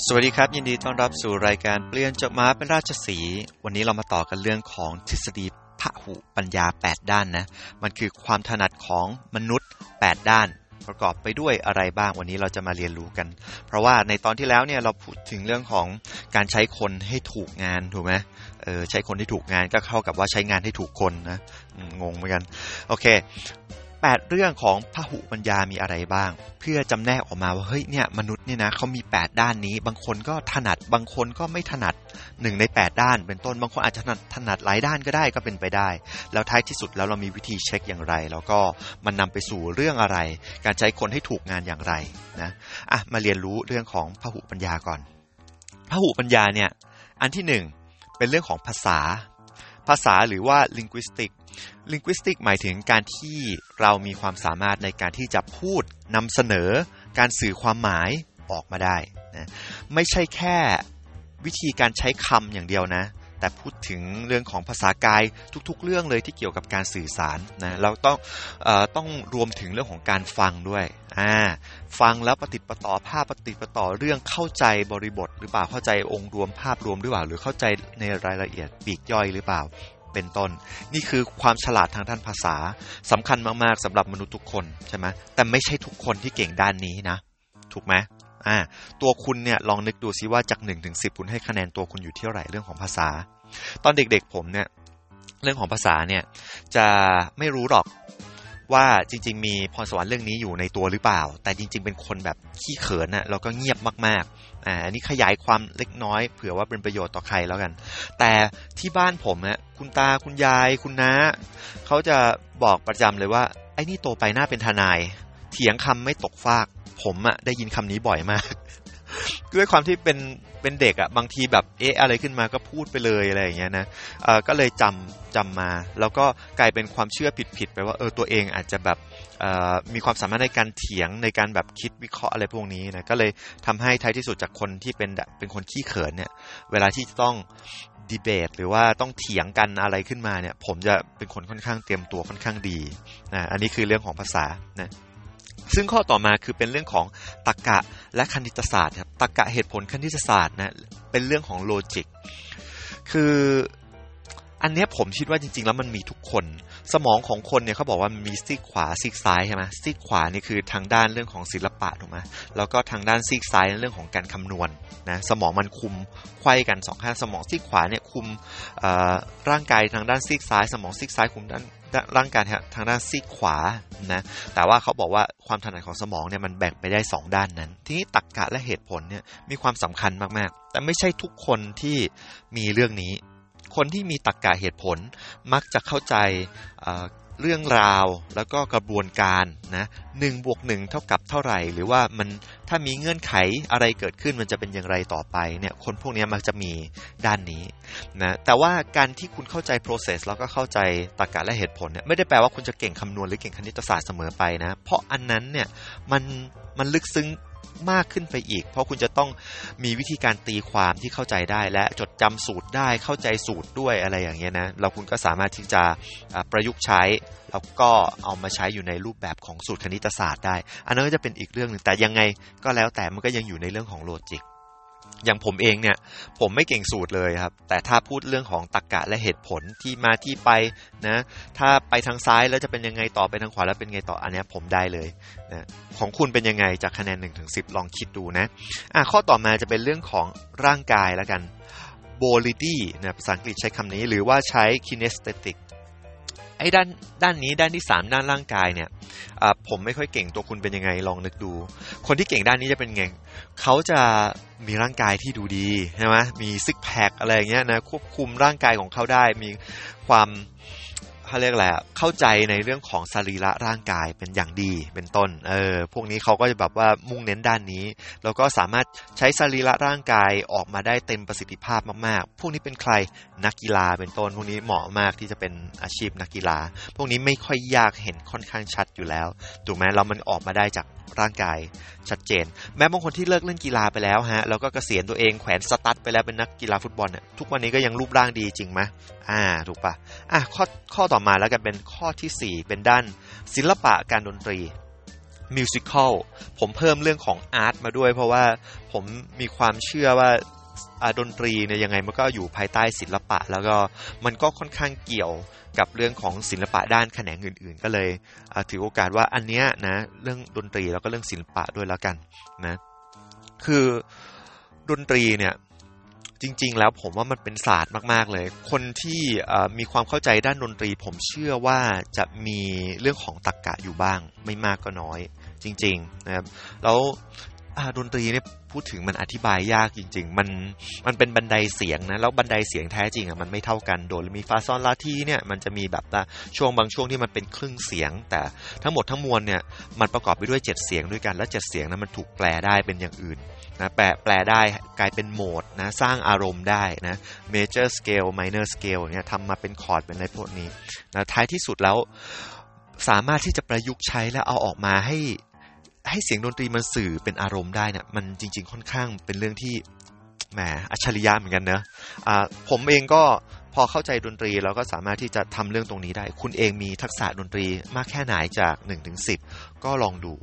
สวัสดีครับ ยินดีต้อนรับสู่รายการเปลี่ยนจากม้าเป็นราชสี วันนี้เรามาต่อกันเรื่องของทฤษฎีพหุปัญญา 8 ด้านนะ มันคือความถนัดของมนุษย์ 8 ด้าน ประกอบไปด้วยอะไรบ้างวันนี้เราจะมาเรียนรู้กัน เพราะว่าในตอนที่แล้วเนี่ยเราพูดถึงเรื่องของการใช้คนให้ถูกงานถูกไหมเออใช้คนที่ถูกงานก็เข้ากับว่าใช้งานให้ถูกคนนะงงเหมือนกันโอเค 8 เรื่องของพหุปัญญามีอะไรบ้าง เพื่อจำแนกออกมาว่าเฮ้ยเนี่ยมนุษย์เนี่ยนะเขามี 8 ด้านนี้ บางคนก็ถนัดบางคนก็ไม่ถนัด1ใน 8 ด้าน เป็นต้นบางคนอาจจะถนัดถนัดหลายด้านก็ได้ก็เป็นไปได้ แล้วท้ายที่สุดแล้วเรามีวิธีเช็คอย่างไร แล้วก็มันนำไปสู่เรื่องอะไร การใช้คนให้ถูกงานอย่างไรนะอะมาเรียนรู้เรื่องของพหุปัญญาก่อนพหุปัญญาเนี่ยอันที่ 1 เป็นเรื่องของภาษา ภาษาหรือว่า linguistic linguistic หมายถึงการที่เรามีความสามารถในการที่จะพูดนำเสนอการสื่อความหมายออกมาได้นะไม่ใช่แค่วิธีการใช้คำอย่างเดียวนะ แต่พูดถึงเรื่องของภาษากายทุกๆ เรื่องเลยที่เกี่ยวกับการสื่อสารนะเราต้องอต้องรวมถึงเรื่องของการฟังด้วยอ่าฟังแล้วปฏิปต่อภาพปฏิปต่อเรื่องเข้าใจบริบท หรือเปล่าเข้าใจองค์รวมภาพรวมหรือเปล่า หรือเข้าใจในรายละเอียดปีกย่อยหรือเปล่า เป็นต้น นี่คือความฉลาดทางด้านภาษาสำคัญมากๆสำหรับมนุษย์ทุกคนใช่ไหมแต่ไม่ใช่ทุกคนที่เก่งด้านนี้นะ ถูกไหมอ่าตัวคุณเนี่ยลองนึกดูซิว่าจาก1นถึงสิคุณให้คะแนนตัวคุณอยู่ที่เท่าไหร่เรื่องของภาษา ตอนเด็กๆผมเนี่ยเรื่องของภาษาเนี่ยจะไม่รู้หรอก ว่าจริง ๆ มีพรสวรรค์เรื่องนี้อยู่ในตัวหรือเปล่า แต่จริง ๆ เป็นคนแบบขี้เขินนะแล้วก็เงียบมากๆอ่าอันนี้ขยายความเล็กน้อยเผื่อว่าเป็นประโยชน์ต่อใครแล้วกัน แต่ที่บ้านผมนะคุณตาคุณยาย คุณน้าเขาจะบอกประจำเลยว่า ไอ้นี่โตไปหน้าเป็นทนาย เถียงคำไม่ตกฟาก ผมอะได้ยินคำนี้บ่อยมาก ด้วยความที่เป็นเป็นเด็กอะ่ะบางทีแบบเอ๊ะอะไรขึ้นมาก็พูดไปเลยอะไรอย่างเงี้ยนะเออก็เลยจำจำมา แล้วก็กลายเป็นความเชื่อผิดๆไปว่าเออตัวเองอาจจะแบบมีความสามารถในการเถียงในการแบบคิดวิเคราะห์อะไรพวกนี้นะก็เลยทำให้ท้ายที่สุดจากคนที่เป็นเป็นคนขี้เขินเนี่ย เวลาที่ต้องดีเบตหรือว่าต้องเถียงกันอะไรขึ้นมาเนี่ย ผมจะเป็นคนค่อนข้างเตรียมตัวค่อนข้างดีนะอันนี้คือเรื่องของภาษานะ ซึ่งข้อต่อมาคือเป็นเรื่องของตรรกะและคณิตศาสตร์ครับตรรกะเหตุผลคณิตศาสตร์นะเป็นเรื่องของโลจิก คือ อันนี้ผมคิดว่าจริง ๆ แล้วมันมีทุกคน สมองของคนเนี่ยเขาบอกว่ามีซีกขวาซีกซ้ายใช่ไหมซีกขวานี่คือทางด้านเรื่องของศิลปะถูกไหมแล้วก็ทางด้านซีกซ้ายเรื่องของการคำนวณนะสมองมันคุมไขว้กันสองข้างสมองซีกขวาเนี่ยคุมร่างกายทางด้านซีกซ้าย สมองซีกซ้ายคุมด้านร่างกายทางด้านซีกขวานะแต่ว่าเขาบอกว่าความถนัดของสมองเนี่ยมันแบ่งไปได้ 2 ด้านนั้น ทีนี้ตรรกกะและเหตุผลเนี่ยมีความสำคัญมากๆ แต่ไม่ใช่ทุกคนที่มีเรื่องนี้ คนที่มีตรรกกะเหตุผลมักจะเข้าใจเรื่องราวแล้วก็กระบวนการนะหนึ่งบวกหนึ่งเท่ากับเท่าไหร่ หรือว่ามันถ้ามีเงื่อนไขอะไรเกิดขึ้นมันจะเป็นอย่างไรต่อไปเนี่ยคนพวกนี้มักจะมีด้านนี้นะแต่ว่าการที่คุณเข้าใจ process แล้วก็เข้าใจตรรกะและเหตุผลเนี่ยไม่ได้แปลว่าคุณจะเก่งคำนวณหรือเก่งคณิตศาสตร์เสมอไปนะ เพราะอันนั้นเนี่ยมันมันลึกซึ้ง มากขึ้นไปอีก เพราะคุณจะต้องมีวิธีการตีความที่เข้าใจได้และจดจำสูตรได้เข้าใจสูตรด้วยอะไรอย่างเงี้ยนะเราคุณก็สามารถที่จะประยุกต์ใช้ แล้วก็เอามาใช้อยู่ในรูปแบบของสูตรคณิตศาสตร์ได้ อันนั้นก็จะเป็นอีกเรื่องหนึ่งแต่ยังไงก็แล้วแต่มันก็ยังอยู่ในเรื่องของโลจิก อย่างผมเองเนี่ย ผมไม่เก่งสูตรเลยครับ แต่ถ้าพูดเรื่องของตรรกกะและเหตุผลที่มาที่ไปนะ ถ้าไปทางซ้ายแล้วจะเป็นยังไงต่อไปทางขวาแล้วเป็นไงต่ออันนี้ผมได้เลยนะของคุณเป็นยังไงจากคะแนน1นถึงสิลองคิดดูนะอะข้อต่อมาจะเป็นเรื่องของร่างกายแล้วกัน b o l i d y นะภาษาอังกฤษใช้คำนี้หรือว่าใช้ kinesthetic ไอ้ด้านด้านนี้ด้านที่ 3 ด้านร่างกายเนี่ยผมไม่ค่อยเก่งตัวคุณเป็นยังไงลองนึกดู คนที่เก่งด้านนี้จะเป็นไงเขาจะมีร่างกายที่ดูดีใช่ไหมมีซิกแพคอะไรอย่างเงี้ยนะควบคุมร่างกายของเขาได้มีความ เขาเรียกอะไรเข้าใจในเรื่องของสรีระร่างกายเป็นอย่างดีเป็นต้น เออ พวกนี้เขาก็จะแบบว่ามุ่งเน้นด้านนี้ แล้วก็สามารถใช้สรีระร่างกายออกมาได้เต็มประสิทธิภาพมากๆ พวกนี้เป็นใครนักกีฬาเป็นต้น พวกนี้เหมาะมากที่จะเป็นอาชีพนักกีฬา พวกนี้ไม่ค่อยยากเห็นค่อนข้างชัดอยู่แล้ว ถูกไหมเรามันออกมาได้จากร่างกายชัดเจน แม้บางคนที่เลิกเล่นกีฬาไปแล้วฮะ แล้วก็เกษียณตัวเองแขวนสตั๊ดไปแล้วเป็นนักกีฬาฟุตบอลเนี่ยทุกวันนี้ก็ยังรูปร่างดีจริงไหมอ่า ถูกปะอะข้อข้อต่อมาแล้วกันเป็นข้อที่ 4 เป็นด้านศิลปะการดนตรีมิวสิควลผมเพิ่มเรื่องของอาร์ตมาด้วย เพราะว่าผมมีความเชื่อว่าดนตรีเนี่ยยังไงมันก็อยู่ภายใต้ศิลปะ แล้วก็มันก็ค่อนข้างเกี่ยวกับเรื่องของศิลปะด้านแขนงอื่น ๆ ก็เลยถือโอกาสว่าอันเนี้ยนะเรื่องดนตรีแล้วก็เรื่องศิลปะด้วยแล้วกันนะคือดนตรีเนี่ย จริง ๆ แล้วผมว่ามันเป็นศาสตร์มาก ๆ เลย คนที่มีความเข้าใจด้านดนตรี ผมเชื่อว่าจะมีเรื่องของตรรกกะอยู่บ้าง ไม่มากก็น้อย จริง ๆ นะครับ แล้ว ดนตรีเนี่ยพูดถึงมันอธิบายยากจริง ๆ มันมันเป็นบันไดเสียงนะแล้วบันไดเสียงแท้จริงอะมันไม่เท่ากันโดยมีฟาซอนลาทีเนี่ยมันจะมีแบบช่วงบางช่วงที่มันเป็นครึ่งเสียง แต่ทั้งหมดทั้งมวลเนี่ยมันประกอบไปด้วย 7 เสียงด้วยกันและ7เสียงนั้นมันถูกแปลได้เป็นอย่างอื่นนะแปลแปลได้กลายเป็นโหมดนะสร้างอารมณ์ได้นะ major scale minor scale เนี่ยทำมาเป็นคอร์ดเป็นอะไรพวกนี้นะท้ายที่สุดแล้วสามารถที่จะประยุกต์ใช้และเอาออกมาให้ ให้เสียงดนตรีมันสื่อเป็นอารมณ์ได้เนี่ยมันจริง ๆ ค่อนข้างเป็นเรื่องที่แหมอัจฉริยะเหมือนกันเนะะผมเองก็พอเข้าใจดนตรีเราก็สามารถที่จะทำเรื่องตรงนี้ได้ คุณเองมีทักษะดนตรีมากแค่ไหนจาก1ถึง10 ก็ลองดู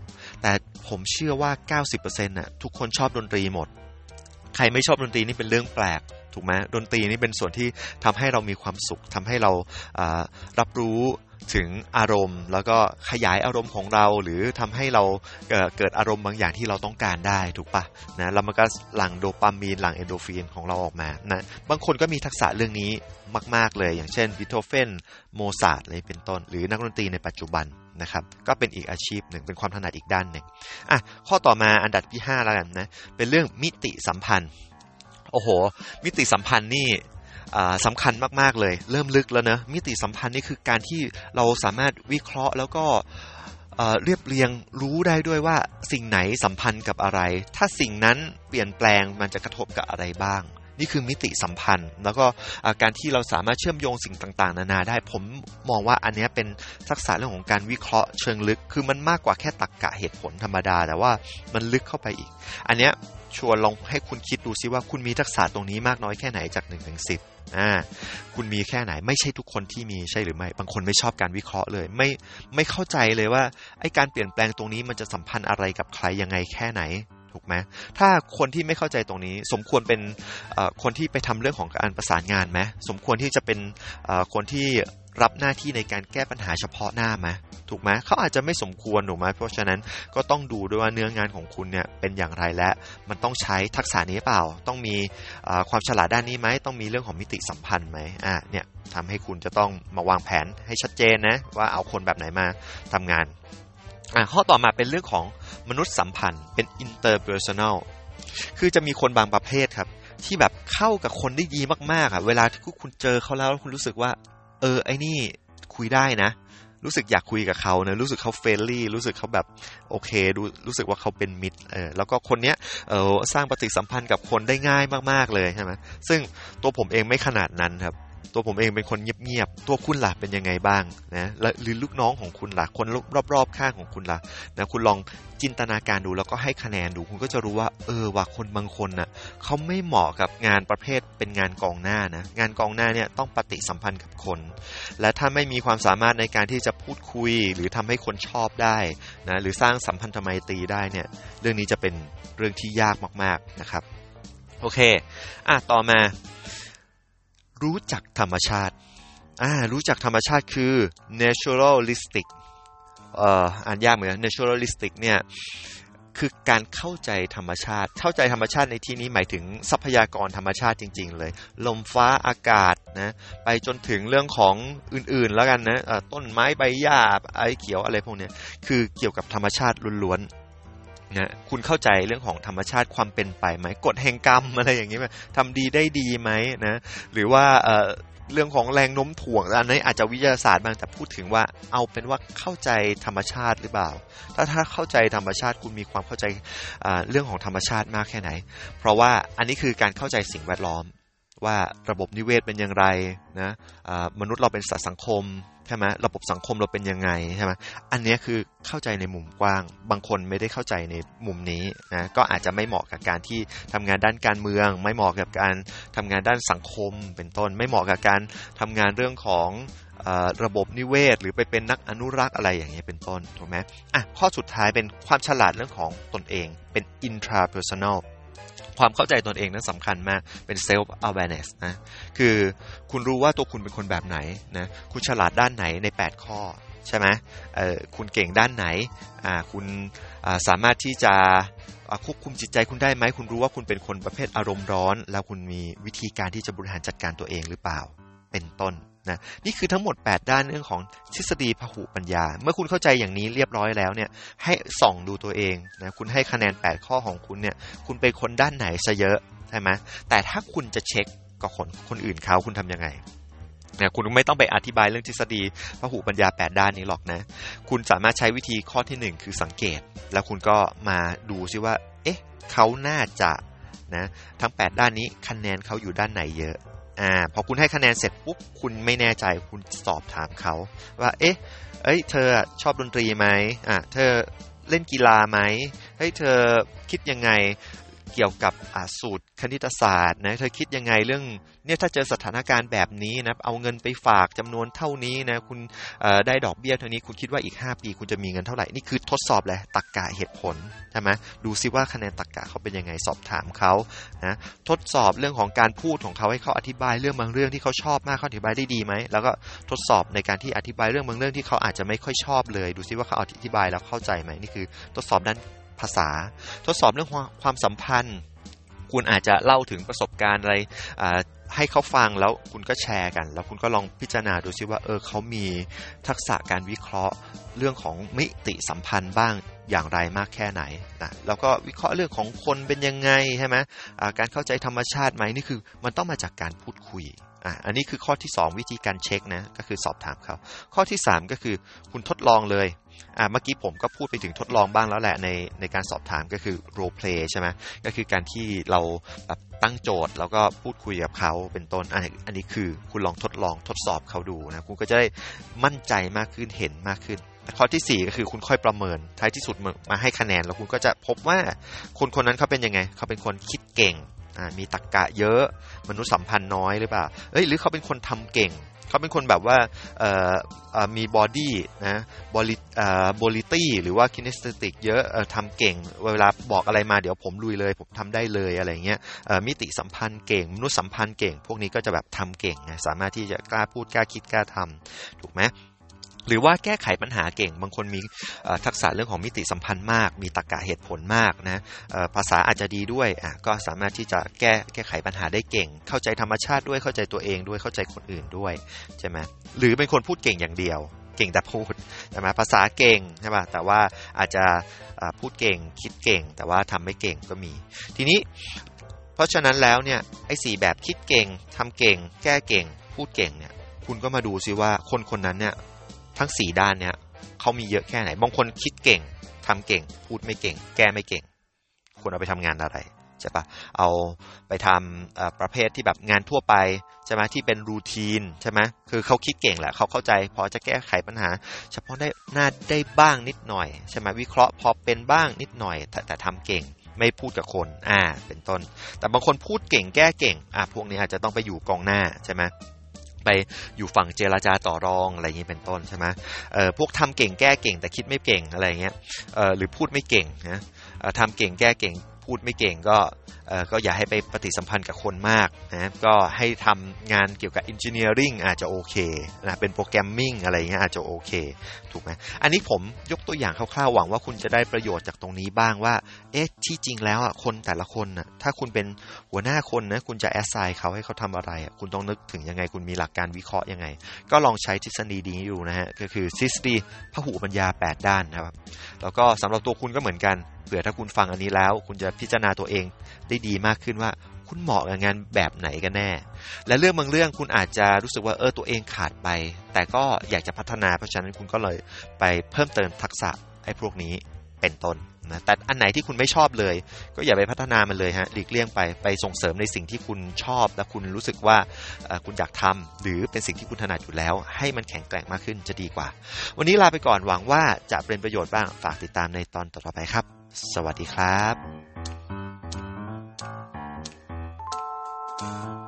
แต่ผมเชื่อว่า 90%น่ะทุกคนชอบดนตรีหมด ใครไม่ชอบดนตรีนี่เป็นเรื่องแปลก ถูกไหมดนตรีนี่เป็นส่วนที่ทำให้เรามีความสุขทำให้เรารับรู้ ถึงอารมณ์ แล้วก็ขยายอารมณ์ของเรา หรือทำให้เราเกิดอารมณ์บางอย่างที่เราต้องการได้ถูกปะนะแล้วมันก็หลั่งโดปามีนหลั่งเอนโดฟินของเราออกมานะบางคนก็มีทักษะเรื่องนี้มาก ๆ เลย อย่างเช่นบีโทเฟนโมซาร์ทอะไรเป็นต้น หรือนักดนตรีในปัจจุบันนะครับก็เป็นอีกอาชีพหนึ่งเป็นความถนัดอีกด้านหนึ่งอะข้อต่อมาอันดับที่5แล้วกันนะเป็นเรื่องมิติสัมพันธ์โอ้โห มิติสัมพันธ์นี่ สำคัญมาก ๆ เลย เริ่มลึกแล้วนะมิติสัมพันธ์นี่คือการที่เราสามารถวิเคราะห์แล้วก็เรียบเรียงรู้ได้ด้วยว่าสิ่งไหนสัมพันธ์กับอะไร ถ้าสิ่งนั้นเปลี่ยนแปลงมันจะกระทบกับอะไรบ้าง นี่คือมิติสัมพันธ์ แล้วก็การที่เราสามารถเชื่อมโยงสิ่งต่างๆ นานาได้ ผมมองว่าอันนี้เป็นทักษะเรื่องของการวิเคราะห์เชิงลึก คือมันมากกว่าแค่ตรกกะเหตุผลธรรมดา แต่ว่ามันลึกเข้าไปอีก อันนี้ชวนลองให้คุณคิดดูซิว่าคุณมีทักษะตรงนี้มากน้อยแค่ไหนจาก1นถึงสิอ่าคุณมีแค่ไหนไม่ใช่ทุกคนที่มีใช่หรือไม่ บางคนไม่ชอบการวิเคราะห์เลย ไม่ไม่เข้าใจเลยว่าไอการเปลี่ยนแปลงตรงนี้มันจะสัมพันธ์อะไรกับใครยังไงแค่ไหน ถูกไหมถ้าคนที่ไม่เข้าใจตรงนี้ สมควรเป็นคนที่ไปทำเรื่องของการประสานงานไหมสมควรที่จะเป็นคนที่รับหน้าที่ในการแก้ปัญหาเฉพาะหน้าไหมถูกไหมเขาอาจจะไม่สมควรถูกไหมเพราะฉะนั้นก็ต้องดูด้วยว่าเนื้องานของคุณเนี่ยเป็นอย่างไรและ มันต้องใช้ทักษะนี้เปล่า ต้องมีความฉลาดด้านนี้ไหมต้องมีเรื่องของมิติสัมพันธ์ไหมอะเนี่ยทำให้คุณจะต้องมาวางแผนให้ชัดเจนนะว่าเอาคนแบบไหนมาทำงานอะข้อต่อมาเป็นเรื่องของ มนุษยสัมพันธ์เป็น interpersonal คือจะมีคนบางประเภทครับ ที่แบบเข้ากับคนได้ดีมากๆอะเวลาที่คุณเจอเขาแล้วคุณรู้สึกว่า เออไอ้นี่คุยได้นะ รู้สึกอยากคุยกับเขาเนะรู้สึกเขาเฟรนลี่ รู้สึกเขาแบบโอเคดูรู้สึกว่าเขาเป็นมิตรเออแล้วก็คนเนี้ยเออสร้างปฏิสัมพันธ์กับคนได้ง่ายมากๆเลยใช่ไหมซึ่งตัวผมเองไม่ขนาดนั้นครับ ตัวผมเองเป็นคนเงียบๆ ตัวคุณล่ะเป็นยังไงบ้างนะหรือลูกน้องของคุณล่ะ คนรอบๆ ข้างของคุณล่ะนะคุณลองจินตนาการดูแล้วก็ให้คะแนนดู คุณก็จะรู้ว่า เออว่าคนบางคนน่ะเขาไม่เหมาะกับงานประเภทเป็นงานกองหน้านะงานกองหน้าเนี่ยต้องปฏิสัมพันธ์กับคน และถ้าไม่มีความสามารถในการที่จะพูดคุย หรือทำให้คนชอบได้นะหรือสร้างสัมพันธไมตรีได้เนี่ยเรื่องนี้จะเป็นเรื่องที่ยากมากๆนะครับ โอเคอะต่อมา รู้จักธรรมชาติอ่ารู้จักธรรมชาติคือ naturalistic เอ่ออ่านยากเหมือน naturalistic เนี่ยคือการเข้าใจธรรมชาติ เข้าใจธรรมชาติในที่นี้หมายถึงทรัพยากรธรรมชาติจริง ๆ เลย ลมฟ้าอากาศนะ ไปจนถึงเรื่องของอื่นๆแล้วกันนะต้นไม้ใบหญ้าไอ้เขียวอะไรพวกนี้คือเกี่ยวกับธรรมชาติล้วน นะคุณเข้าใจเรื่องของธรรมชาติความเป็นไปไหมกฎแห่งกรรมอะไรอย่างนี้ไหมทำดีได้ดีไหมนะหรือว่าเเรื่องของแรงโน้มถ่วงอันนี้อาจจะวิทยาศาสตร์บางแต่พูดถึงว่าเอาเป็นว่าเข้าใจธรรมชาติหรือเปล่า ถ้าถ้าเข้าใจธรรมชาติคุณมีความเข้าใจเรื่องของธรรมชาติมากแค่ไหน เพราะว่าอันนี้คือการเข้าใจสิ่งแวดล้อม ว่าระบบนิเวศเป็นอย่างไรนะมนุษย์เราเป็นสัตว์สังคมใช่ไหมระบบสังคมเราเป็นยังไงใช่ไหมอันนี้คือเข้าใจในมุมกว้าง บางคนไม่ได้เข้าใจในมุมนี้นะก็อาจจะไม่เหมาะกับการที่ทำงานด้านการเมือง ไม่เหมาะกับการทำงานด้านสังคมเป็นต้น ไม่เหมาะกับการทำงานเรื่องของระบบนิเวศ หรือไปเป็นนักอนุรักษ์อะไรอย่างนี้เป็นต้นถูกไหมอะข้อสุดท้ายเป็นความฉลาดเรื่องของตนเองเป็น intrapersonal ความเข้าใจตนเองนั้นสำคัญมากเป็น self awareness นะคือคุณรู้ว่าตัวคุณเป็นคนแบบไหนนะคุณฉลาดด้านไหนใน 8 ข้อใช่ไหมเออคุณเก่งด้านไหนอ่าคุณอ่าสามารถที่จะควบคุมจิตใจคุณได้ไหมคุณรู้ว่าคุณเป็นคนประเภทอารมณ์ร้อน แล้วคุณมีวิธีการที่จะบริหารจัดการตัวเองหรือเปล่า เป็นต้นนะนี่คือทั้งหมด 8 ด้านเรื่องของทฤษฎีพหุปัญญา เมื่อคุณเข้าใจอย่างนี้เรียบร้อยแล้วเนี่ยให้ส่องดูตัวเองนะคุณให้คะแนน 8 ข้อของคุณเนี่ยคุณเป็นคนด้านไหนซะเยอะใช่ไหมแต่ถ้าคุณจะเช็คกับคนคนอื่นเขาคุณทํำยังไงนะคุณไม่ต้องไปอธิบายเรื่องทฤษฎีพหุปัญญา 8 ด้านนี้หรอกนะ คุณสามารถใช้วิธีข้อที่ 1 คือสังเกต แล้วคุณก็มาดูซิว่า เอ๊ะเขาน่าจะนะทั้ง 8 ด้านนี้คะแนนเขาอยู่ด้านไหนเยอะ อ่าพอคุณให้คะแนนเสร็จปุ๊บคุณไม่แน่ใจคุณสอบถามเขาว่าเอ๊ะเอ้ยเธอชอบดนตรีไหมอ่าเธอเล่นกีฬาไหมเฮ้ยเธอคิดยังไง เกี่ยวกับสูตรคณิตศาสตร์นะเธอคิดยังไงเรื่องเนี่ยถ้าเจอสถานการณ์แบบนี้นะเอาเงินไปฝากจำนวนเท่านี้นะคุณได้ดอกเบี้ยเท่านี้คุณคิดว่าอีก 5 ปีคุณจะมีเงินเท่าไหร่นี่คือทดสอบเลยตักกะเหตุผลใช่ไหมดูซิว่าคะแนนตักกะเขาเป็นยังไงสอบถามเขานะทดสอบเรื่องของการพูดของเขาให้เขาอธิบายเรื่องบางเรื่องที่เขาชอบมากเขาอธิบายได้ดีไหมแล้วก็ทดสอบในการที่อธิบายเรื่องบางเรื่องที่เขาอาจจะไม่ค่อยชอบเลย ดูซิว่าเขาอธิบายแล้วเข้าใจไหมนี่คือ ทดสอบด้าน ภาษา ทดสอบเรื่องความสัมพันธ์ คุณอาจจะเล่าถึงประสบการณ์อะไรให้เขาฟังแล้วคุณก็แชร์กัน แล้วคุณก็ลองพิจารณาดูซิว่าเออเขามีทักษะการวิเคราะห์ เรื่องของมิติสัมพันธ์บ้างอย่างไรมากแค่ไหนนะแล้วก็วิเคราะห์เรื่องของคนเป็นยังไงใช่ไหมการเข้าใจธรรมชาติไหมนี่คือมันต้องมาจากการพูดคุยอะอันนี้คือข้อที่ 2 วิธีการเช็คนะก็คือสอบถามเขาข้อที่ 3 ก็คือคุณทดลองเลย อ่าเมื่อกี้ผมก็พูดไปถึงทดลองบ้างแล้วแหละในในการสอบถามก็คือ role play ใช่ไหมก็คือการที่เราแบบตั้งโจทย์ แล้วก็พูดคุยกับเขาเป็นต้นอันอันนี้คือคุณลองทดลองทดสอบเขาดูนะคุณก็จะได้มั่นใจมากขึ้นเห็นมากขึ้นข้อที่ 4 ก็คือคุณค่อยประเมินท้ายที่สุดมาให้คะแนน แล้วคุณก็จะพบว่าคนคนนั้นเขาเป็นยังไง เขาเป็นคนคิดเก่งมีตรกกะเยอะ มนุษยสัมพันธ์น้อยหรือเปล่าเอ้ยหรือเขาเป็นคนทำเก่ง เขาเป็นคนแบบว่ามี body นะ bodily bodily หรือว่า kinesthetic เยอะทำเก่ง เวลาบอกอะไรมาเดี๋ยวผมลุยเลย ผมทำได้เลยอะไรเงี้ยมิติสัมพันธ์เก่ง มนุษยสัมพันธ์เก่ง พวกนี้ก็จะแบบทำเก่งนะสามารถที่จะกล้าพูดกล้าคิดกล้าทำถูกไหม หรือว่าแก้ไขปัญหาเก่ง บางคนมีทักษะเรื่องของมิติสัมพันธ์มาก มีตรรกะเหตุผลมากนะภาษาอาจจะดีด้วยก็สามารถที่จะแก้แก้ไขปัญหาได้เก่ง เข้าใจธรรมชาติด้วยเข้าใจตัวเองด้วยเข้าใจคนอื่นด้วยใช่ไหมหรือเป็นคนพูดเก่งอย่างเดียว เก่งแต่พูดใช่ไหมภาษาเก่งใช่ป่ะแต่ว่าอาจจะพูดเก่งคิดเก่ง แต่ว่าทำไม่เก่งก็มี ทีนี้เพราะฉะนั้นแล้วเนี่ยไอ้สีแบบคิดเก่งทำเก่ง แก้เก่ง พูดเก่งเนี่ยคุณก็มาดูซิว่าคนคนนั้นเนี่ย ทั้งสี่ด้านเนี้ยเขามีเยอะแค่ไหน บางคนคิดเก่งทำเก่ง พูดไม่เก่ง แก้ไม่เก่ง ควรเอาไปทำงานอะไรใช่ปะเอาไปทำประเภทที่แบบงานทั่วไปใช่ไหมที่เป็นรูทีนใช่ไหมคือเขาคิดเก่งแหละเขาเข้าใจพอจะแก้ไขปัญหา เฉพาะได้หน้าได้บ้างนิดหน่อยใช่ไหมวิเคราะห์พอเป็นบ้างนิดหน่อย แต่แต่ทำเก่งไม่พูดกับคน อ่า เป็นต้น แต่บางคนพูดเก่งแก้เก่ง อ่าพวกนี้อาจจะต้องไปอยู่กองหน้าใช่ไหม ไปอยู่ฝั่งเจรจาต่อรองอะไรอย่างนี้เป็นต้นใช่ไหมเอ่อพวกทำเก่งแก้เก่งแต่คิดไม่เก่งอะไรเงี้ยเอ่อหรือพูดไม่เก่งนะทำเก่งแก้เก่งพูดไม่เก่งก็ ก็อย่าให้ไปปฏิสัมพันธ์กับคนมากนะก็ให้ทำงานเกี่ยวกับ engineering อาจจะโอเคนะเป็นโปรแกรมมิ่งอะไรเงี้ยอาจจะโอเคถูกไหมอันนี้ผมยกตัวอย่างคร่าวๆหวังว่าคุณจะได้ประโยชน์จากตรงนี้บ้างว่า เอ๊ะที่จริงแล้วอะคนแต่ละคนอะถ้าคุณเป็นหัวหน้าคนนะคุณจะแอสไซน์เขาให้เขาทำอะไรอะคุณต้องนึกถึงยังไงคุณมีหลักการวิเคราะห์ยังไง ก็ลองใช้ทฤษฎีดีดูนะฮะก็คือทฤษฎีพหุปัญญา 8 ด้านนะครับแล้วก็สำหรับตัวคุณก็เหมือนกันเผื่อถ้าคุณฟังอันนี้แล้ว คุณจะพิจารณาตัวเองได้ดีมากขึ้นว่าคุณเหมาะกับงานแบบไหนกันแน่ และเรื่องบางเรื่องคุณอาจจะรู้สึกว่าเออตัวเองขาดไป แต่ก็อยากจะพัฒนาเพราะฉะนั้นคุณก็เลยไปเพิ่มเติมทักษะไอ้พวกนี้เป็นต้นนะแต่อันไหนที่คุณไม่ชอบเลย ก็อย่าไปพัฒนามันเลยฮะหลีกเลี่ยงไปไปส่งเสริมในสิ่งที่คุณชอบ และคุณรู้สึกว่าคุณอยากทำหรือเป็นสิ่งที่คุณถนัดอยู่แล้ว ให้มันแข็งแกร่งมากขึ้นจะดีกว่า วันนี้ลาไปก่อนหวังว่าจะเป็นประโยชน์บ้างฝากติดตามในตอนต่อไปครับ สวัสดีครับ Thank you.